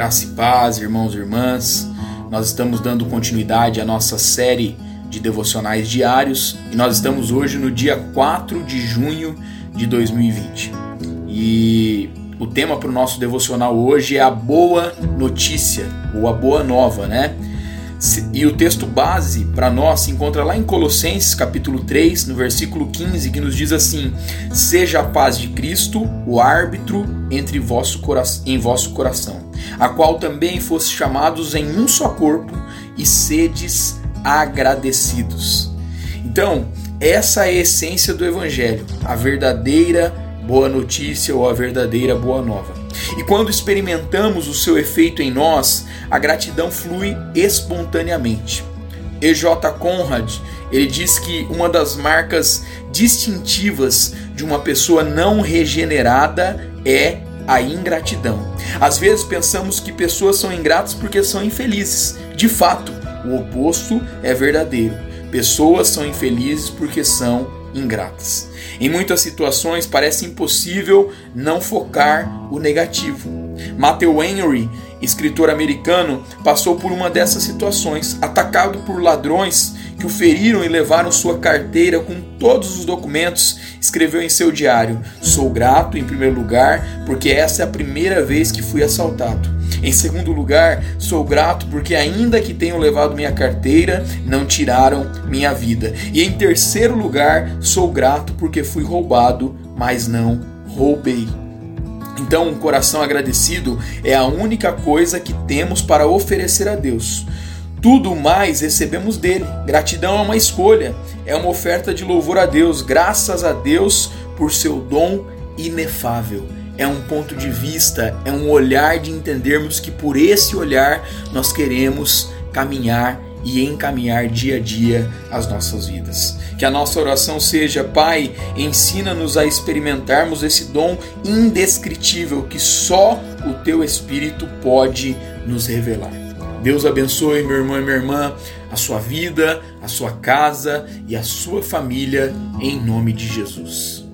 Graça e paz, irmãos e irmãs. Nós estamos dando continuidade à nossa série de devocionais diários e nós estamos hoje no dia 4 de junho de 2020. E o tema para o nosso devocional hoje é a boa notícia, ou a boa nova, né? E o texto base para nós se encontra lá em Colossenses capítulo 3, no versículo 15, que nos diz assim: Seja a paz de Cristo o árbitro entre vosso em vosso coração, a qual também fosse chamados em um só corpo, e sedes agradecidos. Então, essa é a essência do Evangelho, a verdadeira boa notícia ou a verdadeira boa nova. E quando experimentamos o seu efeito em nós, a gratidão flui espontaneamente. EJ Conrad, ele diz que uma das marcas distintivas de uma pessoa não regenerada é a ingratidão. Às vezes pensamos que pessoas são ingratas porque são infelizes. De fato, o oposto é verdadeiro. Pessoas são infelizes porque são ingratas. Em muitas situações parece impossível não focar o negativo. Matthew Henry, escritor americano, passou por uma dessas situações, atacado por ladrões que o feriram e levaram sua carteira com todos os documentos, escreveu em seu diário: Sou grato, em primeiro lugar, porque essa é a primeira vez que fui assaltado. Em segundo lugar, sou grato porque, ainda que tenham levado minha carteira, não tiraram minha vida. E em terceiro lugar, sou grato porque fui roubado, mas não roubei. Então, um coração agradecido é a única coisa que temos para oferecer a Deus. Tudo mais recebemos dele. Gratidão é uma escolha, é uma oferta de louvor a Deus, graças a Deus por seu dom inefável é um ponto de vista, é um olhar de entendermos que por esse olhar nós queremos caminhar e encaminhar dia a dia as nossas vidas. Que a nossa oração seja, Pai, ensina-nos a experimentarmos esse dom indescritível que só o Teu Espírito pode nos revelar. Deus abençoe, meu irmão e minha irmã, a sua vida, a sua casa e a sua família, em nome de Jesus.